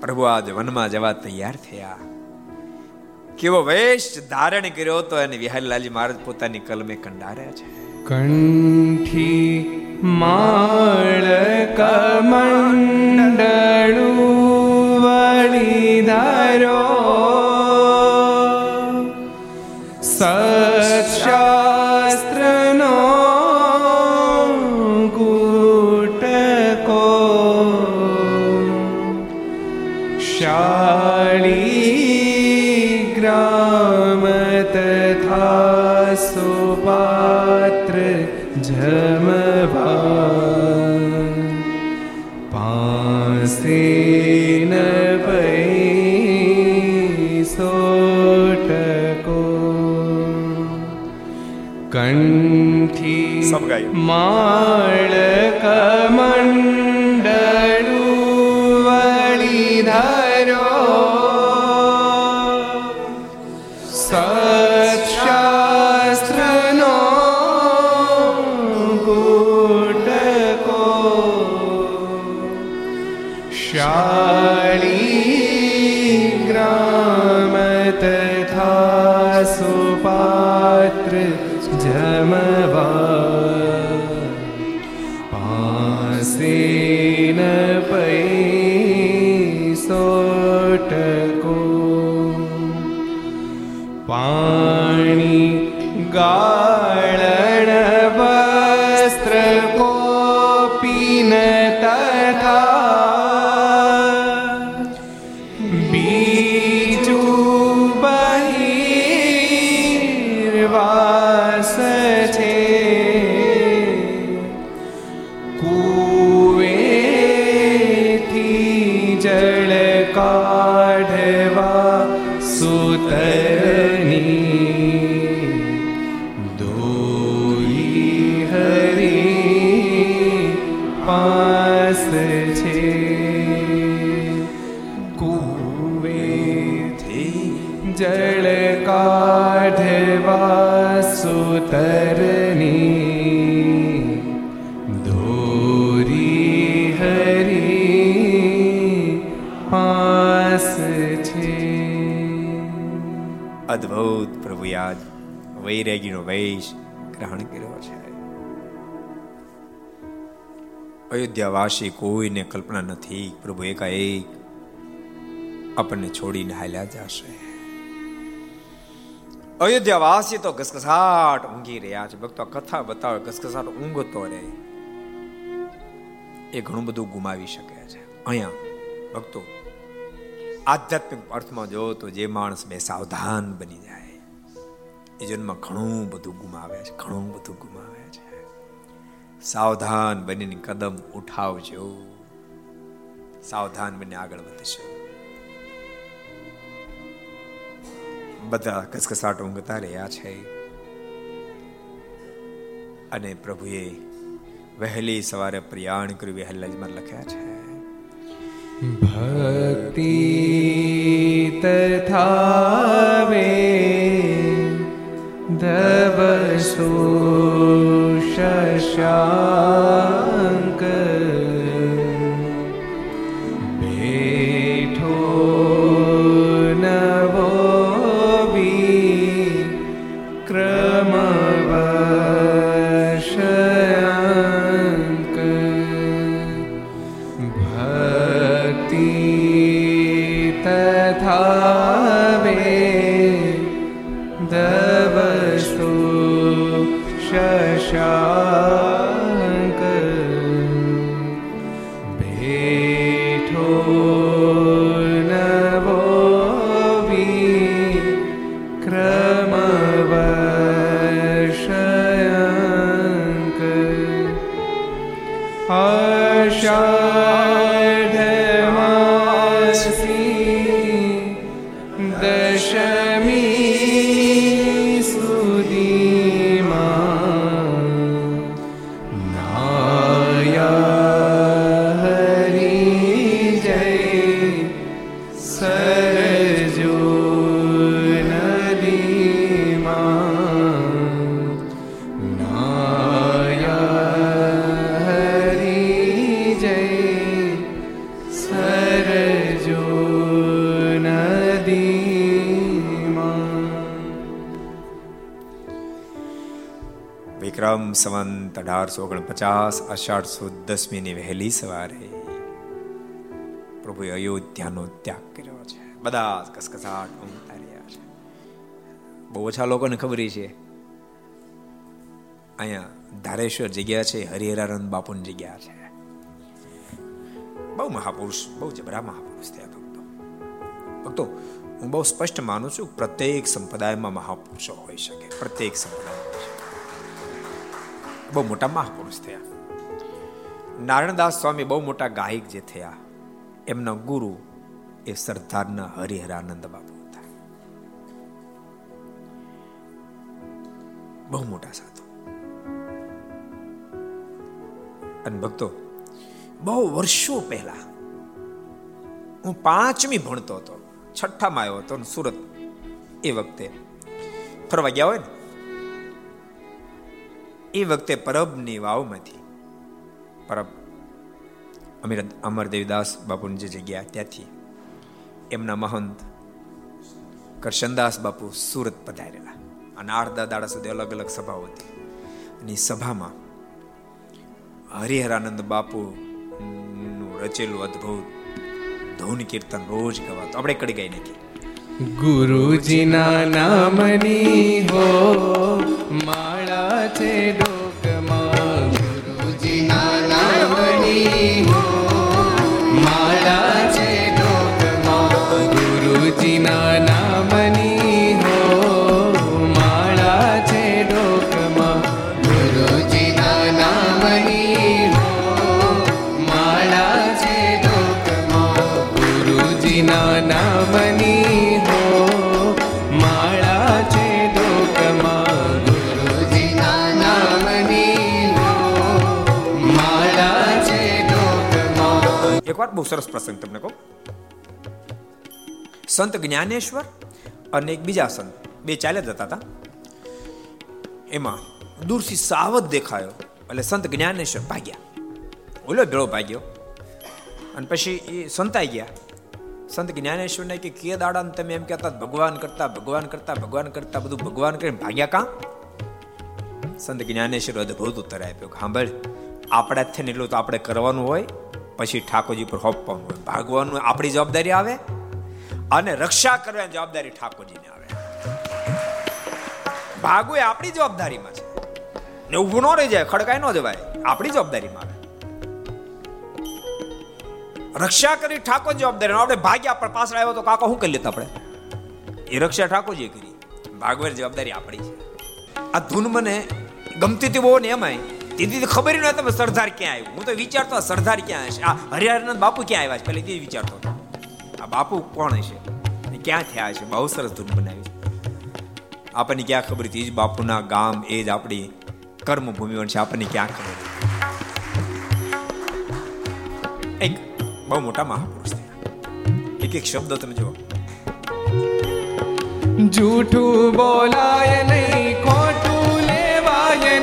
પ્રભુ આજ વનમાં જવા તૈયાર થયા. કેવો વેશ ધારણ કર્યો તો એને વિહારીલાલજી મહારાજ પોતાની કલમે કંડાર્યા છે. કંઠી માળ કમંડળું વળી ધારો સત્શાસ્ત્રનો કંઠી બહિર્વાસ વૈરાગીનો વેશ ગ્રહણ કર્યો છે. અયોધ્યાવાસી કોઈને કલ્પના નથી પ્રભુ એકાએક આપણને છોડીને હાલ્યા જશે. અયોધ્યાવાસી તો ઘસઘસાટ ઊંઘી રહ્યા છે. ભક્તો કથા બતાવે ઘસઘસાટ ઊંઘતો રહે. એ ઘણું બધું ગુમાવી શકે છે. અહીંયા ભક્તો, આધ્યાત્મિક અર્થમાં જો તો જે માણસ બે સાવધાન બની જાય. એ જન્મમાં ઘણું બધું ગુમાવે છે, ઘણું બધું ગુમાવે છે. સાવધાન બનીને કદમ ઉઠાવજો. સાવધાન બની આગળ વધશો બધા કસકસાટ ઊંઘતા રહ્યા છે. અને પ્રભુએ વહેલી સવારે પ્રયાણ કર્યું વહેલાજમાં લખ્યા છે. ભક્તિ તથા तव सुशा અઢારસો ઓગણપચાસ અષાઢ સુદ દસમીની વહેલી સવારે પ્રભુએ અયોધ્યાનો ત્યાગ કર્યો છે. બધા કસકસાટ ઊંઘતા રહ્યા છે. બહુ ઓછા લોકોને ખબર છે. અહીંયા ધારેશ્વર જગ્યા છે, હરિહરાનંદ બાપુની જગ્યા છે. બહુ મહાપુરુષ, બહુ જબરા મહાપુરુષ થયા ભક્તો. ભક્તો, હું બહુ સ્પષ્ટ માનું છું પ્રત્યેક સંપ્રદાયમાં મહાપુરુષો હોઈ શકે, પ્રત્યેક સંપ્રદાયમાં. છે. બહુ મોટા મહાપુરુષ થયા. નારાયણદાસ સ્વામી બહુ મોટા ગાયક જે થયા, એમના ગુરુ એ સરદારના હરિહરાનંદ બાપુ હતા. બહુ મોટા સાધુ. અને ભક્તો, બહુ વર્ષો પહેલા હું પાંચમી ભણતો હતો, છઠ્ઠામાં આવ્યો હતો સુરત એ વખતે ફરવા ગયા હોય ને એ વખતે પરબની વાવમાંથી. પરબ. અમીર અમરદેવદાસ બાપુની જે જગ્યા ત્યાંથી એમના મહંત કરશનદાસ બાપુ સુરત પધારેલા. અને આઠ દાડા સુધી અલગ અલગ સભાઓ હતી. અને સભામાં હરિહરાનંદ બાપુ રચેલું અદ્ભુત ધૂન કીર્તન રોજ ગવાતું. આપણે કડી ગઈ નથી ગુરુજીના નામની હો માળા છે ડોકમાં ડોકમાં એક વાર બહુ સરસ પ્રસંગ તમને કહું. સંત જ્ઞાનેશ્વર અને એક બીજા સંત, બે ચાલ્યા જતા હતા. એમાં દૂરથી સાવધ દેખાયો એટલે સંત જ્ઞાનેશ્વર ભાગ્યા. ઓલો ભેળો ભાગ્યો. અને પછી એ સંતાઈ ગયા. સંત જ્ઞાનેશ્વરને કે કે દાડા તમે એમ કહેતા, ભગવાન કરતા ભગવાન કરતા ભગવાન કરતા, બધું ભગવાન કરીને ભાગ્યા કાં? સંત જ્ઞાનેશ્વર અદભુત ઉત્તર આપ્યો સાંભળ, આપણા થઈને એટલું તો આપણે કરવાનું હોય. પછી ઠાકોરજી પર હોપવાનું હોય. ભાગવાનું આપણી જવાબદારી આવે અને રક્ષા કરવાની જવાબદારી ઠાકોરજીને આવે. ભાગવું એ આપણી જવાબદારીમાં છે. ને ઊભું ન રહી જાય, ખડકાઈ ન જવાય, આપણી જવાબદારીમાં આવે. રક્ષા કરી ઠાકોર જવાબદારી, આપણે ભાગ્યા પણ પાછળ આવ્યો તો કાકા શું કરી લેતા આપણે? એ રક્ષા ઠાકોરજીએ કરી. ભાગવાની જવાબદારી આપણી છે. આ ધૂન મને ગમતી હતી બહુ ને એમાંય. દીદી ખબર ન તમે સરદાર ક્યાં આવ્યું. હું તો વિચારતો સરદાર ક્યાં હશે? આ હરિહરાનંદ બાપુ ક્યાં આવ્યા છે? પેલી તે વિચારતો આ બાપુ કોણ હશે? ક્યાં થયા છે બહુ સરસ ધૂન બનાવી છે. આપણને ક્યાં ખબર હતી? બાપુના ગામ, એ જ આપણી કર્મભૂમિ બનશે આપણને ક્યાં ખબર એક બહુ મોટા મહાપુરુષ થયા. એક એક શબ્દ તમે જુઓ. જૂઠું બોલાય નહીં, ખોટું લેવાય છે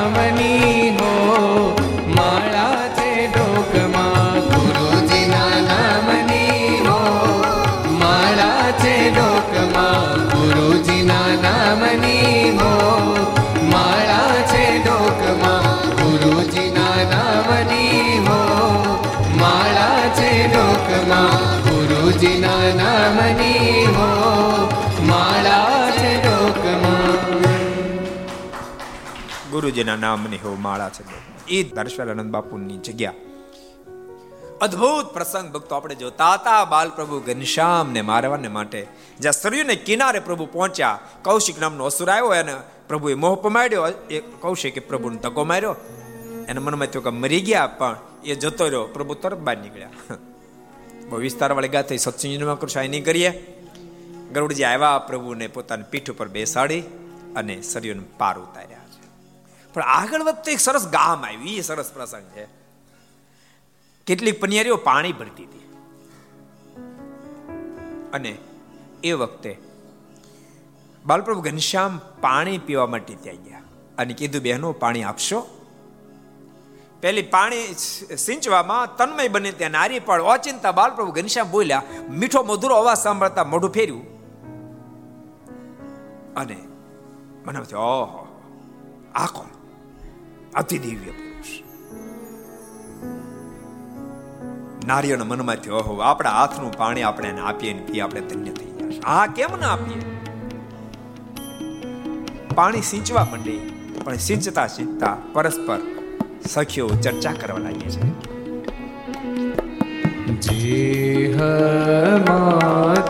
ગુરુજીના નામની હો માળા છે. એ દર્શવાનંદ બાપુની જગ્યા. અદ્ભુત પ્રસંગ ભક્તો આપણે જોતા હતા. બાલ પ્રભુ ઘનશ્યામ ને મારવાને માટે. જ્યાં સરયુને કિનારે પ્રભુ પહોંચ્યા. કૌશિક નામનો અસુર આવ્યો અને પ્રભુએ મોહ પમાડ્યો. એ કૌશિકે પ્રભુને તકો માર્યો. એના મનમાં થયું કે મરી ગયા, પણ એ જતો રહ્યો. પ્રભુ તરત બહાર નીકળ્યા. બહુ વિસ્તાર વાળી ગાત સત્સંગમાં કૃષા નહીં કરીએ. ગરુડજી આવ્યા, પ્રભુને પોતાની પીઠ ઉપર બેસાડી અને સરયુને પાર ઉતાર્યા. છે પણ આગળ વખતે એક સરસ ગામ આવ્યું. એ સરસ પ્રસંગ છે. કેટલીક પનિયારીઓ પાણી ભરતી હતી. અને એ વખતે બાલપ્રભુ ઘનશ્યામ પાણી પીવા માટે ત્યાં ગયા અને કીધું, બહેનો, પાણી આપશો? પેલી પાણી સિંચવામાં તન્મય બને ત્યાં નારી પણ ઓચિંતા બાલપ્રભુ ઘનશ્યામ બોલ્યા, મીઠો મધુરો અવાજ સાંભળતા મોઢું ફેર્યું. અને મને ઓહો, આ કોણ? અતિ દિવ્ય પુરુષ નારીઓના મનમાં થયો ઓહો આપણા હાથનું પાણી આપણે એને આપીએ ને પીએ આપણે ધન્ય થઈ જશે આ કેમ ના આપીએ પાણી સિંચવા માંડી પણ સિંચતા સિંચતા પરસ્પર સખીઓ ચર્ચા કરવા લાગી છે જી માતા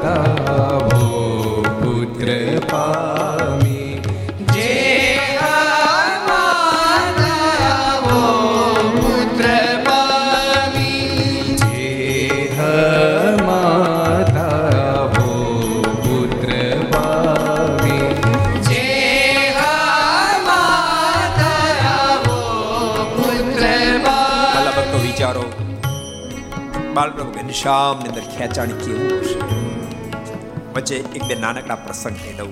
બાલપ્રભુ ઘનશ્યામની અંદર ખેંચાણ કેવું હશે વચ્ચે એક બે નાનકડા પ્રસંગ કહી દઉં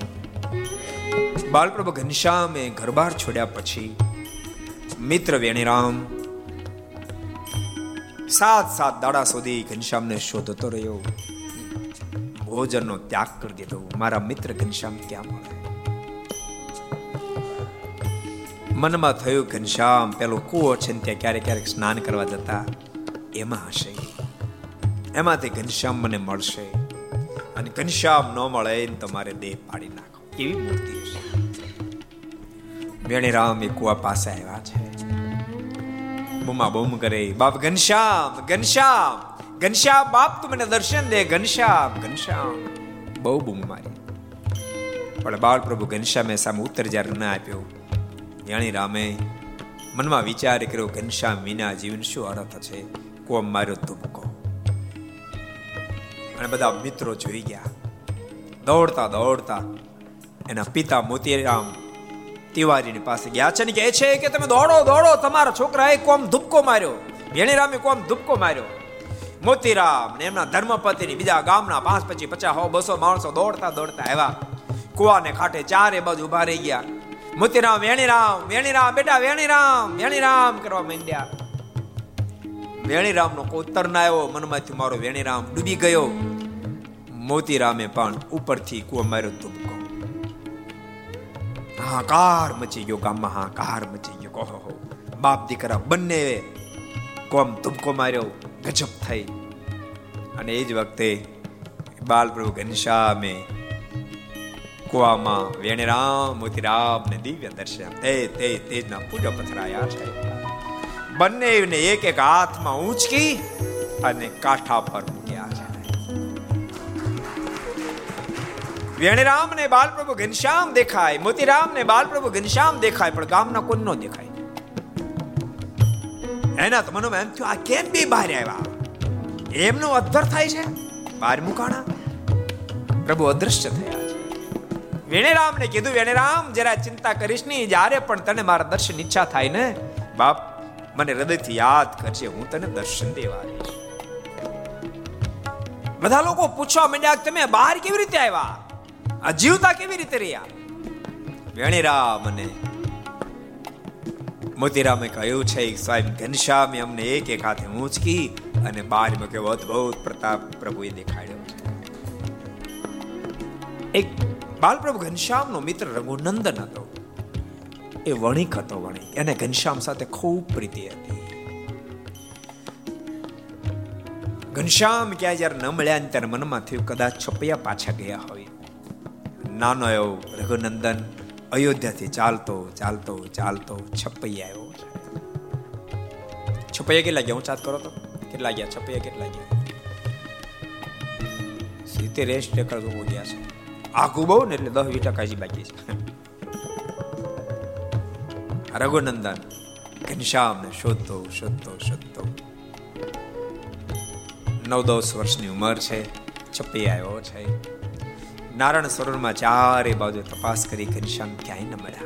બાલપ્રભુ ઘનશ્યામે ઘરબાર છોડ્યા પછી મિત્ર વેણીરામ સાત સાત દાડા સુધી ઘનશ્યામને શોધતો રહ્યો ભોજનનો ત્યાગ કરી દીધો મારા મિત્ર ઘનશ્યામ ક્યાં મળે મનમાં થયું ઘનશ્યામ પેલો કુવો છે ને ત્યાં ક્યારેક ક્યારેક સ્નાન કરવા જતા એમાં હશે એમાંથી ઘનશ્યામ મને મળશે. અને ઘનશ્યામ ન મળે તમારે દેહ પાડી નાખો. એવી મૂર્તિ હશે. વેણીરામ એ કુવા પાસે આવ્યા છે. બુમા બુમ કરે, બાપ ઘનશ્યામ ઘનશ્યામ ઘનશ્યામ, બાપ તું મને દર્શન દે, ઘનશ્યામ ઘનશ્યામ. બહુ બૂમ મારી. પણ બાળ પ્રભુ ઘનશ્યામે સામે ઉત્તર જ્યારે ના આપ્યો જાણી રામે મનમાં વિચાર કર્યો, ઘનશ્યામ વિના જીવન શું અર્થ છે? કોમ માર્યો તુબકો અને બધા મિત્રો જોઈ ગયા. દોડતા દોડતા એના પિતા મોતીરામ તિવારીની પાસે ગયા છે ને કહે છે કે તમે દોડો દોડો, તમારા છોકરાએ કોમ ધુપકો માર્યો. ભેણીરામે કોમ ધુપકો માર્યો. મોતીરામ ને એમના ધર્મપતિની બીજા ગામના પાંચ પછી પચાસ હો બસો માણસો દોડતા દોડતા આવ્યા. કુવાને કાંઠે ચારે બાજુ ઊભા રહી ગયા. મોતીરામ વેણીરામ વેણીરામ બેટા વેણીરામ વેણીરામ કરવા માંડ્યા. વેણીરામ નો ઉત્તર ના આવ્યો. મનમાંથી મારો વેણીરામ ડૂબી ગયો. મોતીરામે પણ ઉપરથી કુવા માર્યો ધુમકો હાહાકાર મચી ગયો ગામમાં, હાહાકાર મચી ગયો. કહો બાપ દીકરા બંને કોમ ધુમકો માર્યો, ગજબ થઈ. અને એ જ વખતે બાલપ્રભુ ઘનશ્યામે કુવામાં વેણરામ, મોતીરામ ને દિવ્ય દર્શન તે તે તેજના પૂજા પથરાયા છે. બંને એક એક હાથમાં ઊંચકી અને કાંઠા પર મૂક્યા વેણીરામ ને બાલપ્રભુ ઘનશ્યામ દેખાય, મોતીરામ ને બાલપ્રભુ ઘનશ્યામ દેખાય, પણ ગામના કોઈ નો દેખાય? એના તો મનોમાં એમ થયું, આ કેમ બી બહાર આવ્યા? એમનો અધર થાય છે? બહાર મુકાણા? પ્રભુ અદ્રશ્ય થયા છે. વેણેરામ ને કીધું, વેણીરામ, જરા ચિંતા કરીશ નહીં, જ્યારે પણ તને મારા દર્શન ઈચ્છા થાય ને, બાપ, મને હૃદયથી યાદ કરજે, હું તને દર્શન દેવા દઈશ બધા લોકો પૂછવા માંડ્યા, તમે બહાર કેવી રીતે આવ્યા? આ જીવતા કેવી રીતે રહ્યા? વેણીરામ અને મોતીરામે કહ્યું છે સ્વયં ઘનશ્યામે અમને એક એક હાથે ઊંચકી અને બહાર કેવો અદભુત પ્રતાપ પ્રભુએ દેખાડ્યો. એક બાલપ્રભુ ઘનશ્યામનો મિત્ર રઘુનંદન હતો. એ વણિક હતો વણિક એને ઘનશ્યામ સાથે ખૂબ પ્રીતિ હતી. ઘનશ્યામ ક્યાં જયારે ન મળ્યા ત્યારે મનમાં થયું કદાચ છપૈયા પાછા ગયા હોય. નાનો એવો રઘુનંદન, અયોધ્યાથી ચાલતો ચાલતો ચાલતો છપૈયા આવ્યો છપૈયા કેટલા ગયા? હું ચાત કરો તો? કેટલા ગયા? છપૈયા કેટલા ગયા? સિત્તેર એસ ટકા લોકો ગયા છે. આખું બહુ ને એટલે દસ વીસ ટકા જ બાકી છે. રઘુનંદન, ઘનશ્યામ શોધતો શોધતો શોધતો. નવ દસ વર્ષની ઉંમર છે. છપી આવ્યો છે. નારાયણ સરોવરમાં ચારે બાજુ તપાસ કરી ઘનશ્યામ ક્યાંય ન મળ્યા.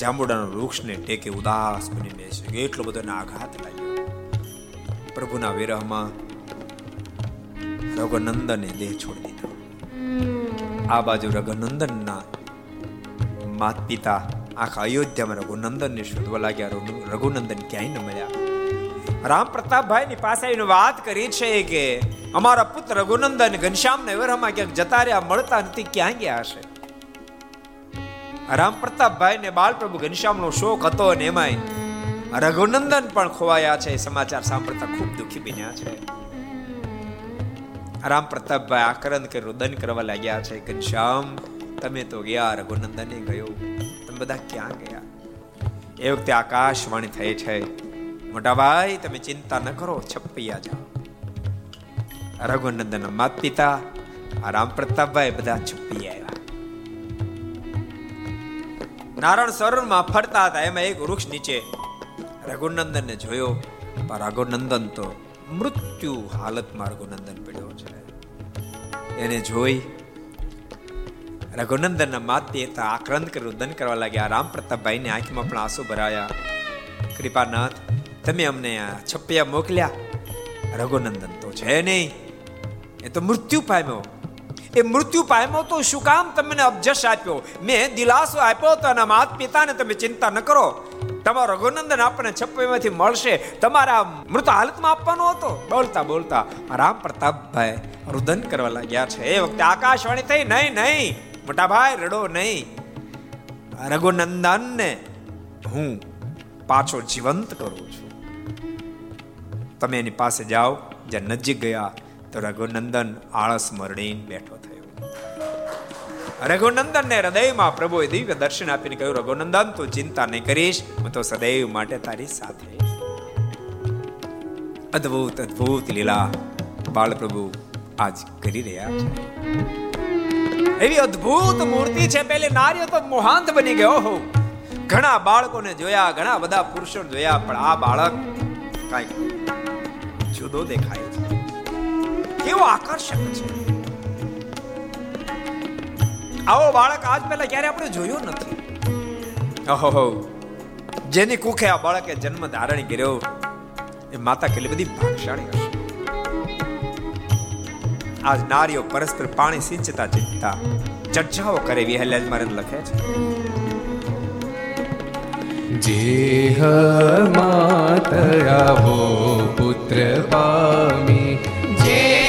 જાંબુડાના વૃક્ષને ટેકે ઉદાસ બની બેસે એટલો બધો આઘાત લાગ્યો. પ્રભુના વિરહમાં રઘુનંદને દેહ છોડી દીધો. આ બાજુ રઘુનંદનના માત પિતા આખા અયોધ્યામાં રઘુનંદનને શોધવા લાગ્યા. રઘુનંદન ક્યાંય ન મળ્યા. રામ પ્રતાપભાઈ ની પાસે આવીને વાત કરી છે કે અમારા પુત્ર રઘુનંદન ઘનશ્યામ ને વેરમાં ક્યાંક જતા રહ્યા, મળતા નથી, ક્યાં ગયા હશે? રામ પ્રતાપભાઈ ને બાલ પ્રભુ ઘનશ્યામ નો શોખ હતો અને એમાંય રઘુનંદન પણ ખોવાયા છે. સમાચાર સાંભળતા ખૂબ દુઃખી બન્યા છે. રામ પ્રતાપભાઈ આકરણ કે રુદન કરવા લાગ્યા છે, ઘનશ્યામ, તમે તો ગયા, રઘુનંદને ગયો. તમે બધા ક્યાં ગયા? એ વખતે આકાશવાણી થઈ છે. મોટા ભાઈ તમે ચિંતા ન કરો, છપ્પૈયા જાઓ. રઘુનંદન માત પિતા રામ પ્રતાપભાઈ બધા છપ્પી આવ્યા. નારાયણ સરોવરમાં ફરતા હતા, એમાં એક વૃક્ષ નીચે રઘુનંદન ને જોયો. પણ રઘુનંદન તો મૃત્યુ હાલતમાં રઘુનંદન પડ્યો છે. એને જોઈ રઘુનંદનના માતે આક્રંદ કર્યું દન કરવા લાગ્યા. રામ પ્રતાપભાઈને આંખમાં પણ આંસુ ભરાયા. કૃપાનાથ તમે અમને આ છપ્પિયા મોકલ્યા. રઘુનંદન તો છે નહીં. એ તો મૃત્યુ પામ્યો. એ મૃત્યુ પામ્યો તો શું કામ તમને અબજશ આપ્યો? મેં દિલાસો આપ્યો તો એના માત પિતાને તમે ચિંતા ન કરો. તમારો રઘુનંદન આપણને છપ્પીમાંથી મળશે. તમારા મૃત હાલતમાં આપવાનો હતો. બોલતા બોલતા રામ પ્રતાપભાઈ રુદન કરવા લાગ્યા છે. એ વખતે આકાશવાણી થઈ. નહીં નહીં. મોટા ભાઈ રડો નહીં. રઘુનંદનને હું પાછો જીવંત કરું છું. તમે એની પાસે જાઓ, જ્યાં નજીક ગયા, તો રઘુનંદન આળસ મરડીને બેઠો થયો. રઘુનંદન ને હૃદયમાં પ્રભુએ દિવ્ય દર્શન આપીને કહ્યું, રઘુનંદન, તું ચિંતા નહીં કરીશ, હું તો સદૈવ માટે તારી સાથે અદ્ભુત અદ્ભુત લીલા બાળ પ્રભુ આજ કરી રહ્યા છે. એવી અદ્ભુત મૂર્તિ છે, પેલી નારીઓ તો મોહાંત બની ગયો હો. ઘણા બાળકોને જોયા, ઘણા બધા પુરુષો જોયા, પણ આ બાળક કઈ જુદો દેખાય છે. કેવો આકર્ષક છે. આવો બાળક, આજ પહેલા ક્યારે આપણે જોયો નથી? ઓહો જેની કુખે આ બાળકે જન્મ ધારણ કર્યો, એ માતા કેટલી બધી ભાગશાળી હશે. આજ નારીઓ પરસ્પર પાણી સિંચતા ચિંતા ચર્ચાઓ કરે વિહલ્યાજ મારે લખે છે. જેહ માતયા ભો પુત્ર પામી. જેની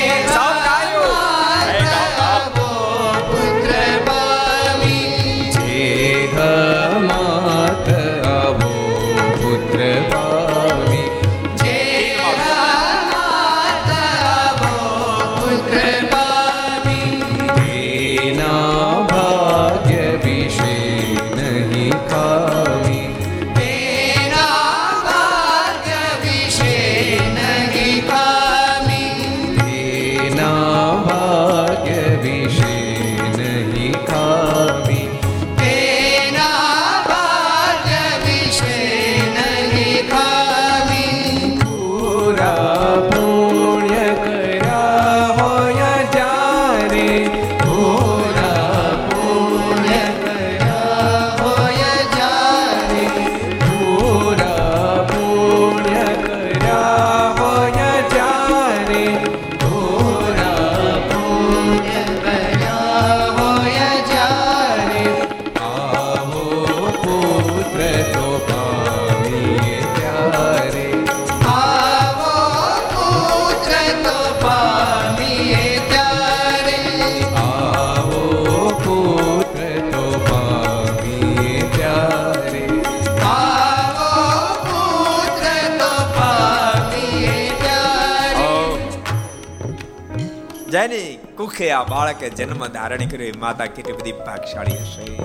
કુખે આ બાળકે જન્મ ધારણ કર્યો માતા કેટલી બધી ભાગશાળી હશે?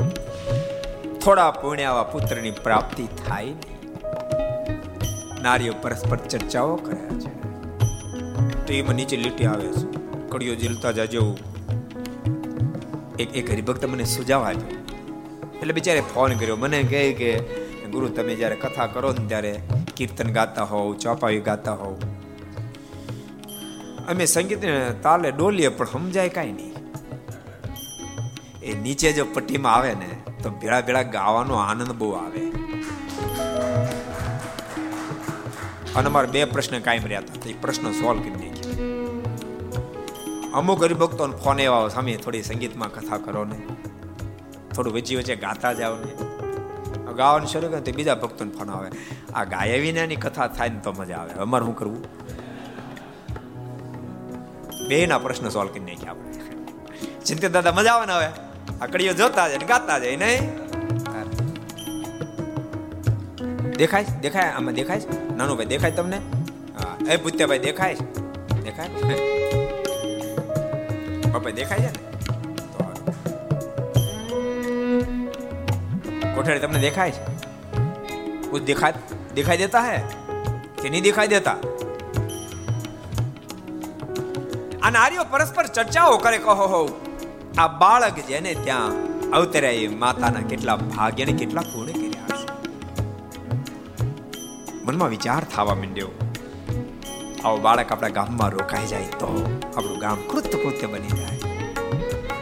થોડા પુણ્ય આવા પુત્રની પ્રાપ્તિ થાય નારીઓ પરસ્પર ચર્ચાઓ કર્યા છે. એમાં નીચે લીટી આવે છે. કડીઓ જીલતા જાજો. એક એક હરિભક્ત મને સુજાવ આપ્યો એટલે બિચારે ફોન કર્યો. મને કહે કે, ગુરુ, તમે જ્યારે કથા કરો ને ત્યારે કીર્તન ગાતા હોવ ચોપાવી ગાતા હોવ. અમે સંગીત તાલે ડોલીએ, પણ સમજાય કાંઈ નહીં. એ નીચે જો પટ્ટીમાં આવે ને, તો ભેળા ભેળા ગાવાનો આનંદ બહુ આવે. અને મારે બે પ્રશ્ન કાયમ રહ્યા હતા એ પ્રશ્ન સોલ્વ કરી નાખ્યા. અમુક હરિભક્તો ફોન એવા સામે થોડી સંગીતમાં કથા કરો ને, થોડું વચ્ચે વચ્ચે ગાતા જાઓ ને. ગાવાનું શરૂ કરે તો બીજા ભક્તોને ફોન આવે. આ ગાય વિનાની કથા થાય ને તો મજા આવે. અમારે શું કરવું? બેના પ્રશ્ન સોલ્વ કરી નાખ્યા આપણે. ચિંતિત દાદા, મજા આવે ને હવે? આકડીઓ જોતા જાય ગાતા જાય, નહીં? દેખાય દેખાય? આમાં દેખાય નાનો ભાઈ દેખાય તમને? એ પૂત્યાભાઈ દેખાય દેખાય? પપ્પા દેખાય છે ને? કોઠારી, તમને દેખાય છે? કુછ દેખાય દેખાય દેતા હે? કે નહીં દેખાય દેતા? આ નારીઓ પરસ્પર ચર્ચાઓ કરે, કહો, હો આ બાળક જેને ત્યાં અવતર્યા, એ માતાના કેટલા ભાગ્ય ને કેટલા પૂર્ણ કર્યા હશે. મનમાં વિચાર થવા માંડ્યો. આવો બાળક આપણા ગામમાં રોકાઈ જાય તો આપણું ગામ કૃત્ય કૃત્ય બની જાય.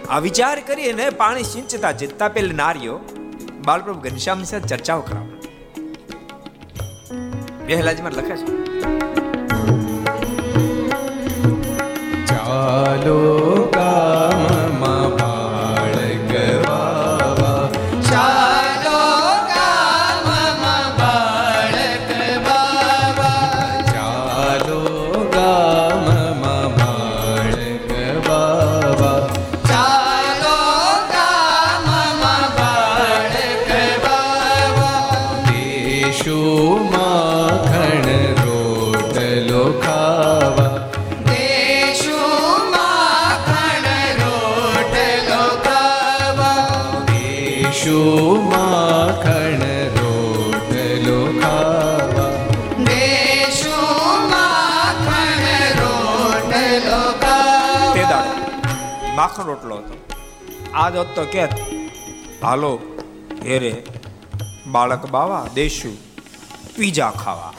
આ વિચાર કરીને પાણી સિંચતા જીતતા પેલ નારીઓ બાલપ્રભુ ઘનશ્યામ સાથે ચર્ચાઓ કરાવ બે હલાજીમાં લખે છે আলো રોટલો હતો. આજ હોત કે હાલો ઘેરે બાળક બાવા દેશું પીઝા ખાવા.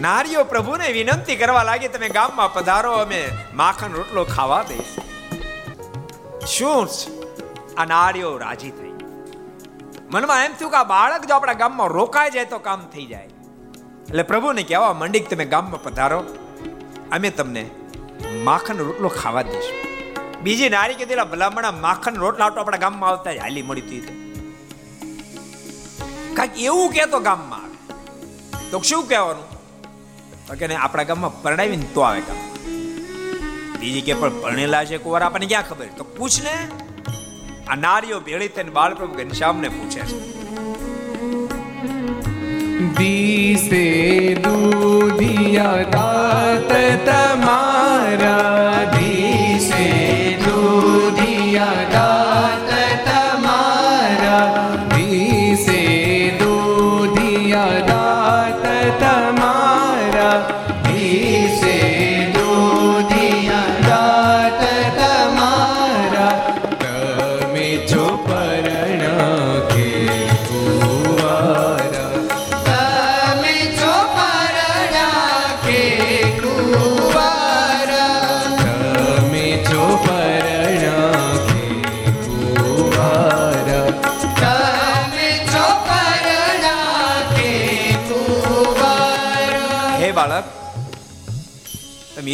નારીઓ પ્રભુને વિનંતી કરવા લાગી, તમે ગામમાં પધારો, અમે માખણ રોટલો ખાવા દઈશું. શું આ નારીઓ રાજી થઈ. મનમાં એમ થયું કે આ બાળક જો આપણા ગામમાં રોકાઈ જાય તો કામ થઈ જાય. એટલે પ્રભુને કહેવા મંડી તમે ગામમાં પધારો. અમે તમને માખણ રોટલો ખાવા દઈશું. બીજી નારી કે "લા ભલામણા માખણ રોટલા તો આપણા ગામમાં આવતા હાલી મળી હતી. કાંઈક એવું કહેતો ગામમાં આવે. તો શું કહેવાનું? તો કે આપણા ગામમાં પરણાવીને તો આવે ગામ બીજી કે પણ પરણેલા છે કુંવર, આપણને ક્યાં ખબર? તો પૂછ ને. આ નારીઓ ભેળી થઈને બાળપ્રભુ ઘનશ્યામને પૂછે છે. દિશે દૂધિયા દાત તમારા દિશે દૂધિયા દાત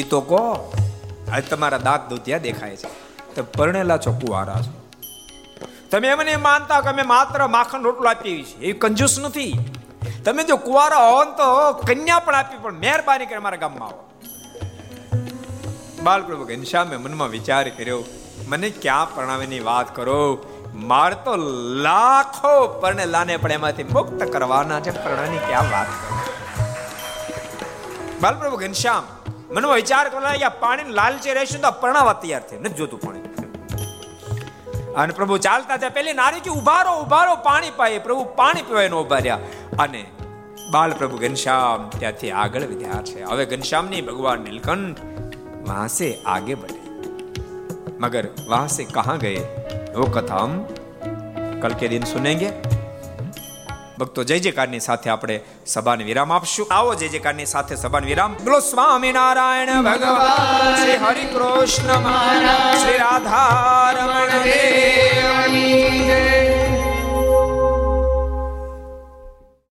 ઈ તો કહો. આજ તમારા દાંત ત્યાં દેખાય છે. તો પરણેલા છો કુવારા છો. તમે એમ નહીં માનતા કે અમે માત્ર માખણ રોટલો આપીએ છીએ. એ કંજૂસ નથી. તમે જો કુવારા હો તો કન્યા પણ આપી, પણ મહેરબાની કરી મારા ગામમાં આવો. બાલપ્રભુ ઘનશ્યામે મનમાં વિચાર કર્યો? મને ક્યાં પરણાવીની વાત કરો? માર તો લાખો પરણેલાને પણ એમાંથી મુક્ત કરવાના છે. પરણાની ક્યાં વાત કરો? બાલપ્રભુ ઘનશ્યામ મનમાં વિચાર કરવા લાગ્યા પાણી લાલચે રહેશું તો પરણાવા તૈયાર છે નથી જોતું પાણી અને પ્રભુ ચાલતા ત્યાં પેલી નારી કે ઉભારો ઉભારો પાણી પાય પ્રભુ પાણી પીવાય નો ઉભા રહ્યા અને બાલ પ્રભુ ઘનશ્યામ ત્યાંથી આગળ વધ્યા છે હવે ઘનશ્યામની ભગવાન નીલકંઠ वहां से आगे बढ़े मगर वहां से कहा गए वो कथा हम कल के दिन सुनेंगे ભક્તો જય જયકારની સાથે આપણે સભાને વિરામ આપશું. આવો જય જયકારની સાથે સભાને વિરામ. બોલો સ્વામી નારાયણ ભગવાન, શ્રી હરિ કૃષ્ણ શ્રી રાધા રમણ દેવ.